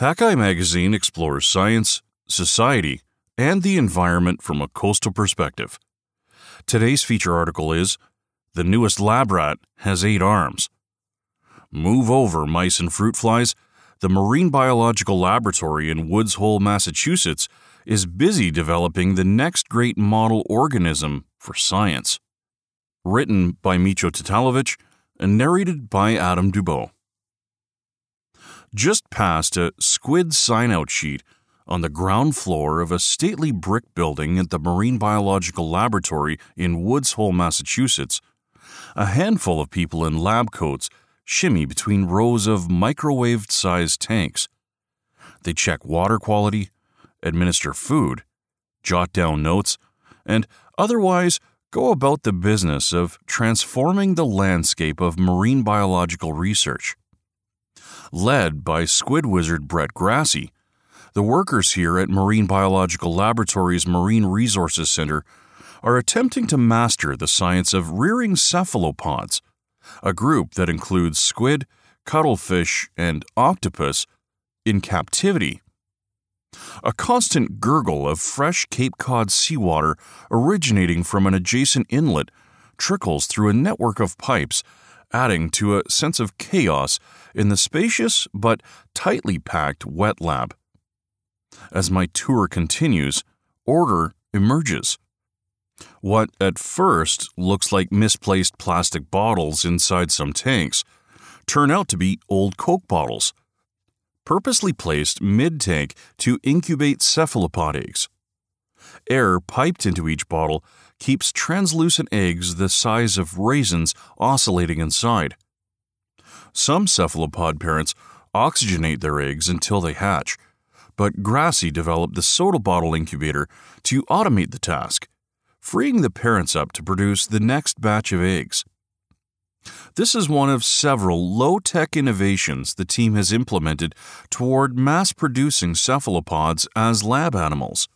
Hakai magazine explores science, society, and the environment from a coastal perspective. Today's feature article is The newest lab rat has eight arms. Move over, mice and fruit flies. The Marine Biological Laboratory in Woods Hole, Massachusetts is busy developing the next great model organism for science. Written by Mićo Tatalović and narrated by Adam Dubow. Just past a squid sign out sheet on the ground floor of a stately brick building at the Marine Biological Laboratory in Woods Hole, Massachusetts, a handful of people in lab coats shimmy between rows of microwave sized tanks. They check water quality, administer food, jot down notes, and otherwise go about the business of transforming the landscape of marine biological research. Led by squid wizard Bret Grasse, the workers here at Marine Biological Laboratory's Marine Resources Center are attempting to master the science of rearing cephalopods, a group that includes squid, cuttlefish, and octopus in captivity. A constant gurgle of fresh Cape Cod seawater originating from an adjacent inlet trickles through a network of pipes, adding to a sense of chaos in the spacious but tightly packed wet lab. As my tour continues, order emerges. What at first looks like misplaced plastic bottles inside some tanks turn out to be old Coke bottles, purposely placed mid tank to incubate cephalopod eggs. Air piped into each bottle keeps translucent eggs the size of raisins oscillating inside. Some cephalopod parents oxygenate their eggs until they hatch, but Grasse developed the soda bottle incubator to automate the task freeing the parents up to produce the next batch of eggs. This is one of several low tech innovations the team has implemented toward mass producing cephalopods as lab animals.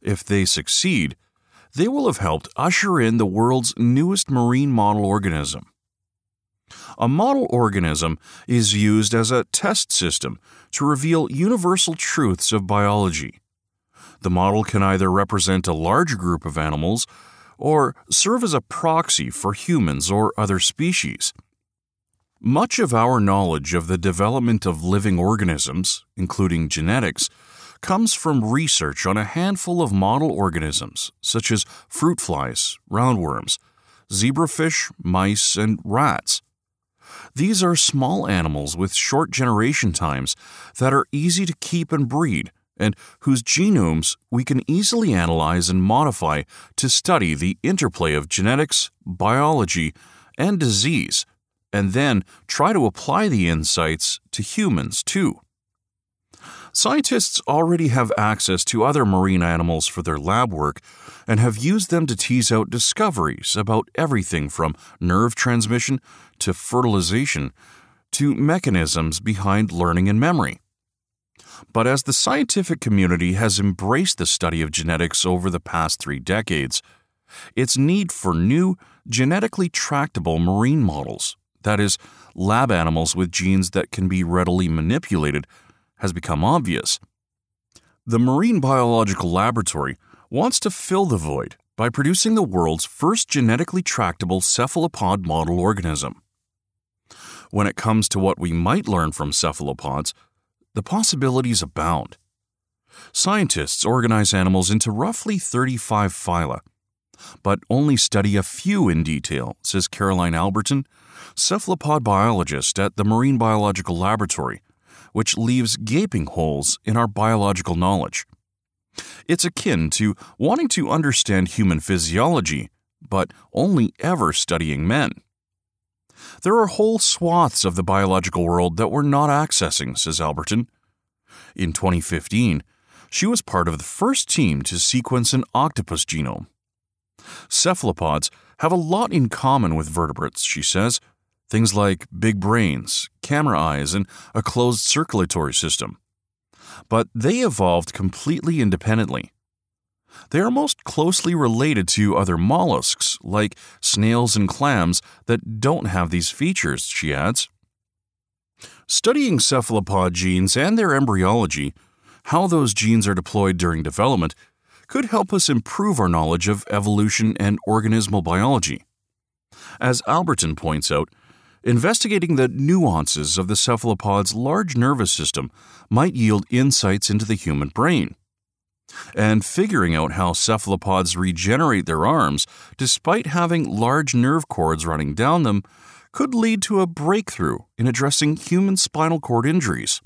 If they succeed, they will have helped usher in the world's newest marine model organism. A model organism is used as a test system to reveal universal truths of biology. The model can either represent a large group of animals or serve as a proxy for humans or other species. Much of our knowledge of the development of living organisms, including genetics, comes from research on a handful of model organisms, such as fruit flies, roundworms, zebrafish, mice, and rats. These are small animals with short generation times that are easy to keep and breed and whose genomes we can easily analyze and modify to study the interplay of genetics, biology, and disease, and then try to apply the insights to humans too. Scientists already have access to other marine animals for their lab work and have used them to tease out discoveries about everything from nerve transmission to fertilization to mechanisms behind learning and memory. But as the scientific community has embraced the study of genetics over the past three decades, its need for new, genetically tractable marine models, that is, lab animals with genes that can be readily manipulated, has become obvious. The Marine Biological Laboratory wants to fill the void by producing the world's first genetically tractable cephalopod model organism. When it comes to what we might learn from cephalopods, the possibilities abound. Scientists organize animals into roughly 35 phyla, but only study a few in detail, says Caroline Albertin, cephalopod biologist at the Marine Biological Laboratory, which leaves gaping holes in our biological knowledge. It's akin to wanting to understand human physiology, but only ever studying men. There are whole swaths of the biological world that we're not accessing, says Albertin. In 2015, she was part of the first team to sequence an octopus genome. Cephalopods have a lot in common with vertebrates, she says. Things like big brains, camera eyes, and a closed circulatory system. But they evolved completely independently. They are most closely related to other mollusks, like snails and clams, that don't have these features, she adds. Studying cephalopod genes and their embryology, how those genes are deployed during development, could help us improve our knowledge of evolution and organismal biology. As Albertin points out, investigating the nuances of the cephalopod's large nervous system might yield insights into the human brain. And figuring out how cephalopods regenerate their arms despite having large nerve cords running down them could lead to a breakthrough in addressing human spinal cord injuries.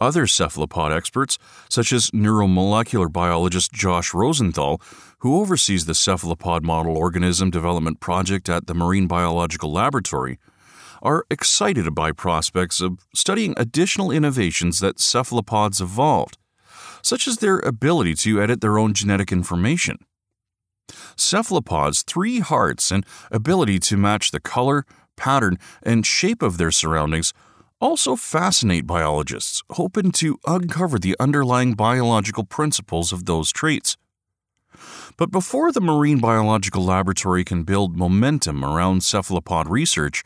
Other cephalopod experts, such as neuromolecular biologist Josh Rosenthal, who oversees the cephalopod model organism development project at the Marine Biological Laboratory, are excited by prospects of studying additional innovations that cephalopods evolved, such as their ability to edit their own genetic information. Cephalopods' three hearts and ability to match the color, pattern, and shape of their surroundings also fascinate biologists, hoping to uncover the underlying biological principles of those traits. But before the Marine Biological Laboratory can build momentum around cephalopod research,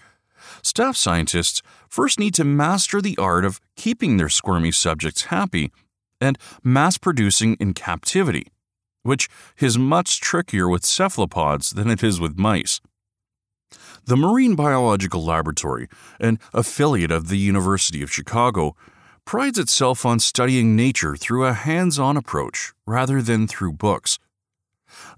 staff scientists first need to master the art of keeping their squirmy subjects happy and mass producing in captivity, which is much trickier with cephalopods than it is with mice. The Marine Biological Laboratory, an affiliate of the University of Chicago, prides itself on studying nature through a hands on approach rather than through books.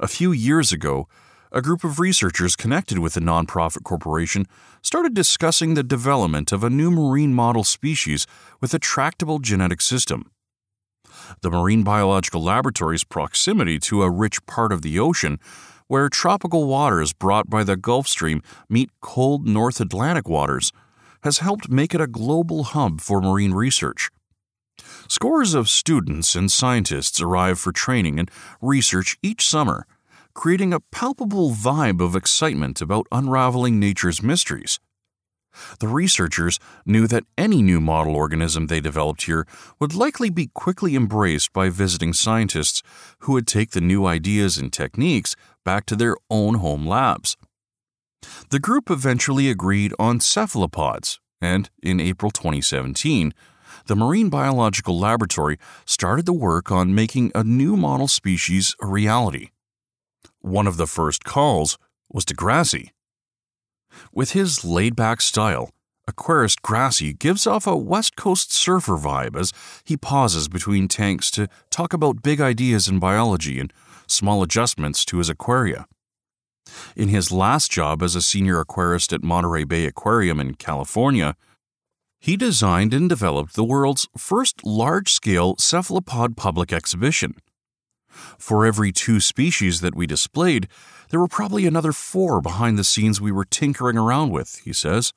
A few years ago, a group of researchers connected with the nonprofit corporation started discussing the development of a new marine model species with a tractable genetic system. The Marine Biological Laboratory's proximity to a rich part of the ocean where tropical waters brought by the Gulf Stream meet cold North Atlantic waters, has helped make it a global hub for marine research. Scores of students and scientists arrive for training and research each summer, creating a palpable vibe of excitement about unraveling nature's mysteries. The researchers knew that any new model organism they developed here would likely be quickly embraced by visiting scientists who would take the new ideas and techniques back to their own home labs. The group eventually agreed on cephalopods, and in April 2017, the Marine Biological Laboratory started the work on making a new model species a reality. One of the first calls was to Grasse, with his laid back style, aquarist Grasse gives off a West Coast surfer vibe as he pauses between tanks to talk about big ideas in biology and small adjustments to his aquaria. In his last job as a senior aquarist at Monterey Bay Aquarium in California, he designed and developed the world's first large scale cephalopod public exhibition. For every two species that we displayed, there were probably another four behind the scenes we were tinkering around with, he says.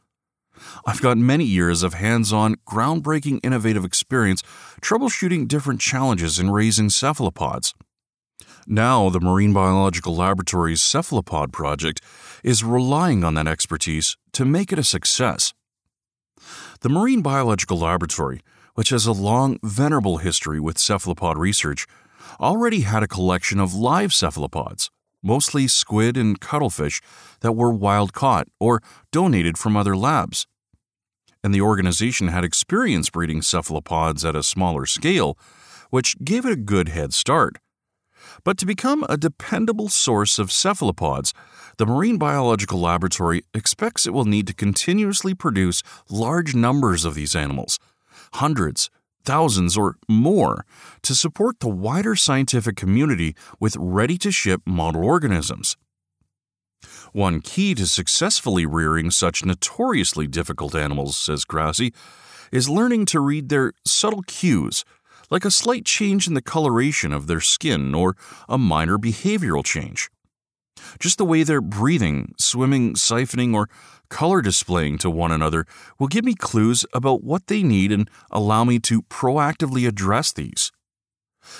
I've got many years of hands on, groundbreaking innovative experience troubleshooting different challenges in raising cephalopods. Now, the Marine Biological Laboratory's cephalopod project is relying on that expertise to make it a success. The Marine Biological Laboratory, which has a long, venerable history with cephalopod research, already had a collection of live cephalopods, mostly squid and cuttlefish, that were wild caught or donated from other labs. And the organization had experience breeding cephalopods at a smaller scale, which gave it a good head start. But to become a dependable source of cephalopods, the Marine Biological Laboratory expects it will need to continuously produce large numbers of these animals, hundreds, thousands, or more to support the wider scientific community with ready to ship model organisms. One key to successfully rearing such notoriously difficult animals, says Grasse, is learning to read their subtle cues, like a slight change in the coloration of their skin or a minor behavioral change. Just the way they're breathing, swimming, siphoning, or color displaying to one another will give me clues about what they need and allow me to proactively address these.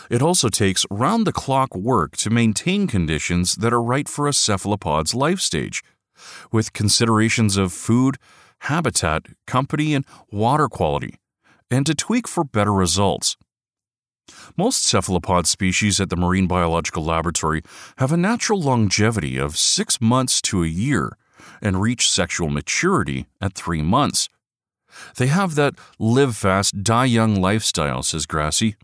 It also takes round the clock work to maintain conditions that are right for a cephalopod's life stage, with considerations of food, habitat, company, and water quality, and to tweak for better results. Most cephalopod species at the Marine Biological Laboratory have a natural longevity of six months to a year and reach sexual maturity at three months. They have that live fast, die young lifestyle, says Grasse.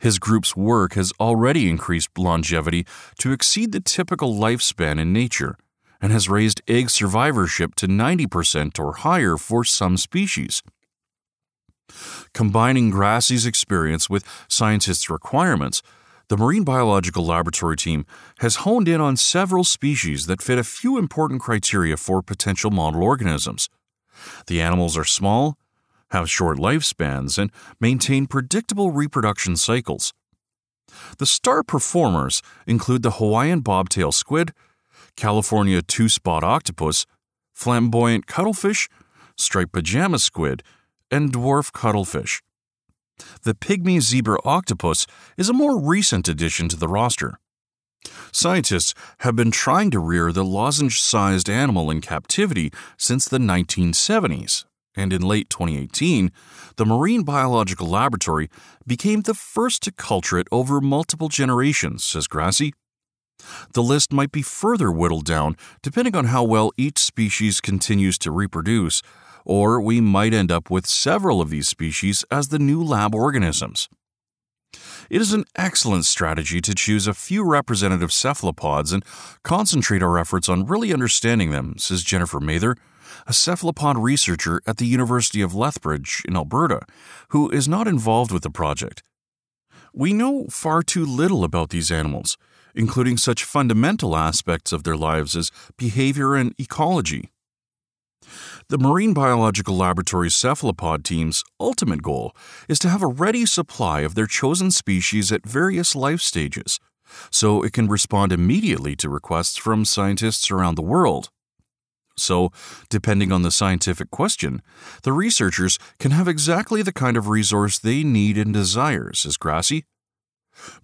His group's work has already increased longevity to exceed the typical lifespan in nature and has raised egg survivorship to 90% or higher for some species. Combining Grasse's experience with scientists' requirements, the Marine Biological Laboratory team has honed in on several species that fit a few important criteria for potential model organisms. The animals are small, have short lifespans, and maintain predictable reproduction cycles. The star performers include the Hawaiian bobtail squid, California two spot octopus, flamboyant cuttlefish, striped pajama squid, and dwarf cuttlefish. The pygmy zebra octopus is a more recent addition to the roster. Scientists have been trying to rear the lozenge sized animal in captivity since the 1970s, and in late 2018, the Marine Biological Laboratory became the first to culture it over multiple generations, says Grasse. The list might be further whittled down depending on how well each species continues to reproduce, or we might end up with several of these species as the new lab organisms. It is an excellent strategy to choose a few representative cephalopods and concentrate our efforts on really understanding them, says Jennifer Mather, a cephalopod researcher at the University of Lethbridge in Alberta, who is not involved with the project. We know far too little about these animals, including such fundamental aspects of their lives as behavior and ecology. The Marine Biological Laboratory cephalopod team's ultimate goal is to have a ready supply of their chosen species at various life stages, so it can respond immediately to requests from scientists around the world. So, depending on the scientific question, the researchers can have exactly the kind of resource they need and desire, says Grasse.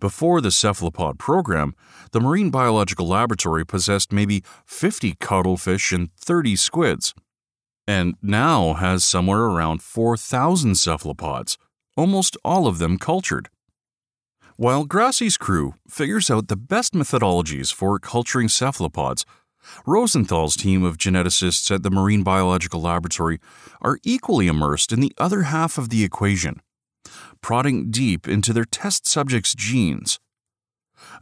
Before the cephalopod program, the Marine Biological Laboratory possessed maybe 50 cuttlefish and 30 squids and now has somewhere around 4,000 cephalopods, almost all of them cultured. While Grasse's crew figures out the best methodologies for culturing cephalopods, Rosenthal's team of geneticists at the Marine Biological Laboratory are equally immersed in the other half of the equation, prodding deep into their test subjects' genes.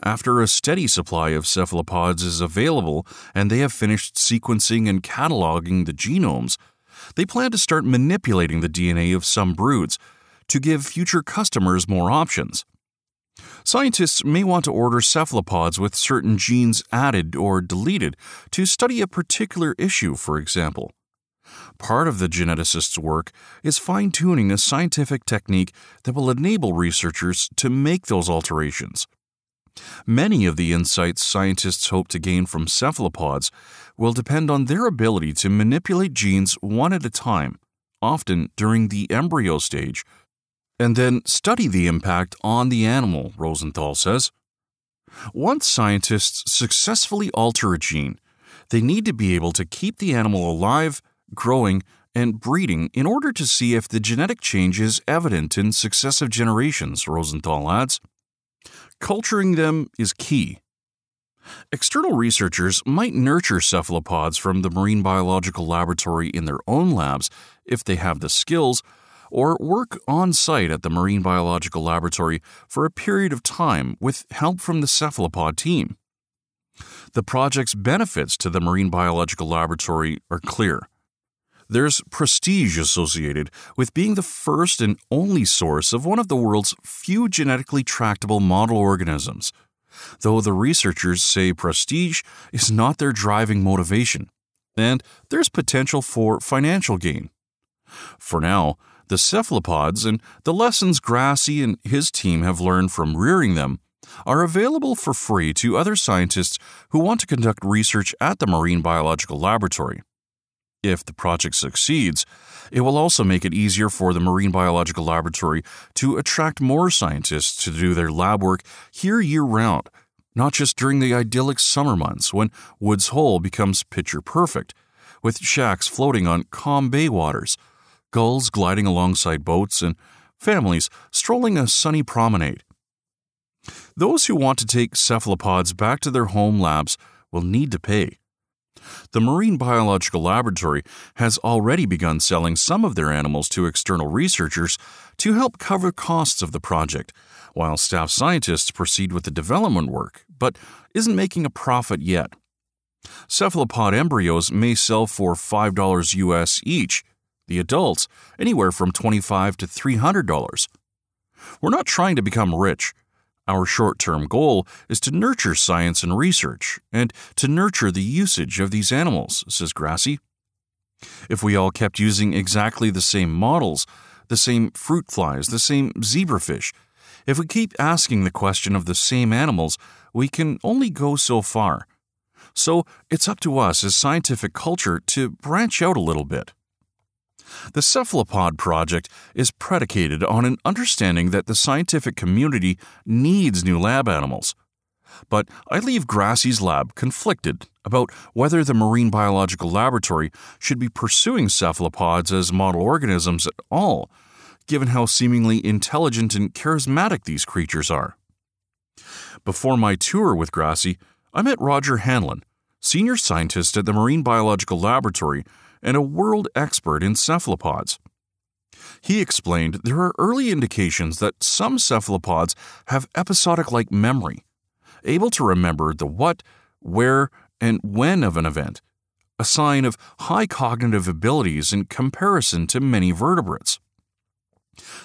After a steady supply of cephalopods is available and they have finished sequencing and cataloging the genomes, they plan to start manipulating the DNA of some broods to give future customers more options. Scientists may want to order cephalopods with certain genes added or deleted to study a particular issue, for example. Part of the geneticist's work is fine tuning a scientific technique that will enable researchers to make those alterations. Many of the insights scientists hope to gain from cephalopods will depend on their ability to manipulate genes one at a time, often during the embryo stage, and then study the impact on the animal, Rosenthal says. Once scientists successfully alter a gene, they need to be able to keep the animal alive, growing, and breeding in order to see if the genetic change is evident in successive generations, Rosenthal adds. Culturing them is key. External researchers might nurture cephalopods from the Marine Biological Laboratory in their own labs if they have the skills, or work on site at the Marine Biological Laboratory for a period of time with help from the cephalopod team. The project's benefits to the Marine Biological Laboratory are clear. There's prestige associated with being the first and only source of one of the world's few genetically tractable model organisms, though the researchers say prestige is not their driving motivation, and there's potential for financial gain. For now, the cephalopods and the lessons Grasse and his team have learned from rearing them are available for free to other scientists who want to conduct research at the Marine Biological Laboratory. If the project succeeds, it will also make it easier for the Marine Biological Laboratory to attract more scientists to do their lab work here year round, not just during the idyllic summer months when Woods Hole becomes picture perfect, with shacks floating on calm bay waters, gulls gliding alongside boats, and families strolling a sunny promenade. Those who want to take cephalopods back to their home labs will need to pay. The Marine Biological Laboratory has already begun selling some of their animals to external researchers to help cover costs of the project, while staff scientists proceed with the development work, but isn't making a profit yet. Cephalopod embryos may sell for $5 US each, the adults anywhere from 25 to $300. We're not trying to become rich. Our short term goal is to nurture science and research, and to nurture the usage of these animals, says Grasse. If we all kept using exactly the same models, the same fruit flies, the same zebrafish, if we keep asking the question of the same animals, we can only go so far. So it's up to us as scientific culture to branch out a little bit. The Cephalopod project is predicated on an understanding that the scientific community needs new lab animals. But I leave Grasse's lab conflicted about whether the Marine Biological Laboratory should be pursuing cephalopods as model organisms at all, given how seemingly intelligent and charismatic these creatures are. Before my tour with Grasse, I met Roger Hanlon, senior scientist at the Marine Biological Laboratory and a world expert in cephalopods. He explained there are early indications that some cephalopods have episodic like memory, able to remember the what, where, and when of an event, a sign of high cognitive abilities in comparison to many vertebrates.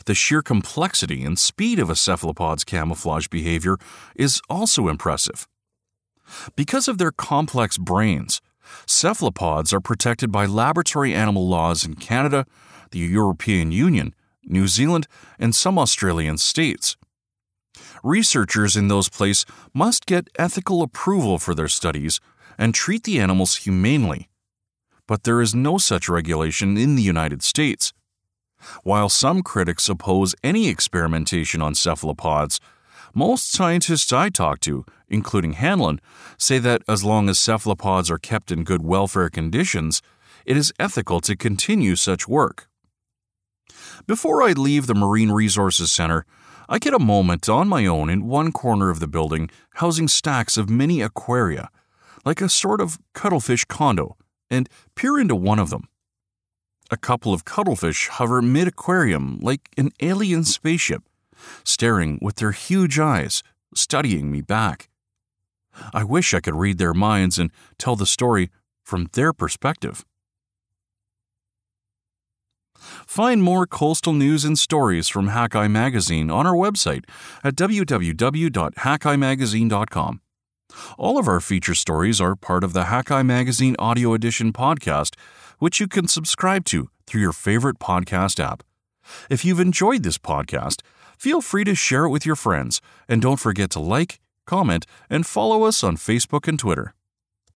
The sheer complexity and speed of a cephalopod's camouflage behavior is also impressive. Because of their complex brains, cephalopods are protected by laboratory animal laws in Canada, the European Union, New Zealand, and some Australian states. Researchers in those places must get ethical approval for their studies and treat the animals humanely. But there is no such regulation in the United States. While some critics oppose any experimentation on cephalopods, most scientists I talk to, including Hanlon, say that as long as cephalopods are kept in good welfare conditions, it is ethical to continue such work. Before I leave the Marine Resources Center, I get a moment on my own in one corner of the building housing stacks of mini aquaria, like a sort of cuttlefish condo, and peer into one of them. A couple of cuttlefish hover mid aquarium like an alien spaceship, staring with their huge eyes, studying me back. I wish I could read their minds and tell the story from their perspective. Find more coastal news and stories from Hakai Magazine on our website at www.hakaimagazine.com. All of our feature stories are part of the Hakai Magazine Audio Edition podcast, which you can subscribe to through your favorite podcast app. If you've enjoyed this podcast, feel free to share it with your friends, and don't forget to like, comment, and follow us on Facebook and Twitter.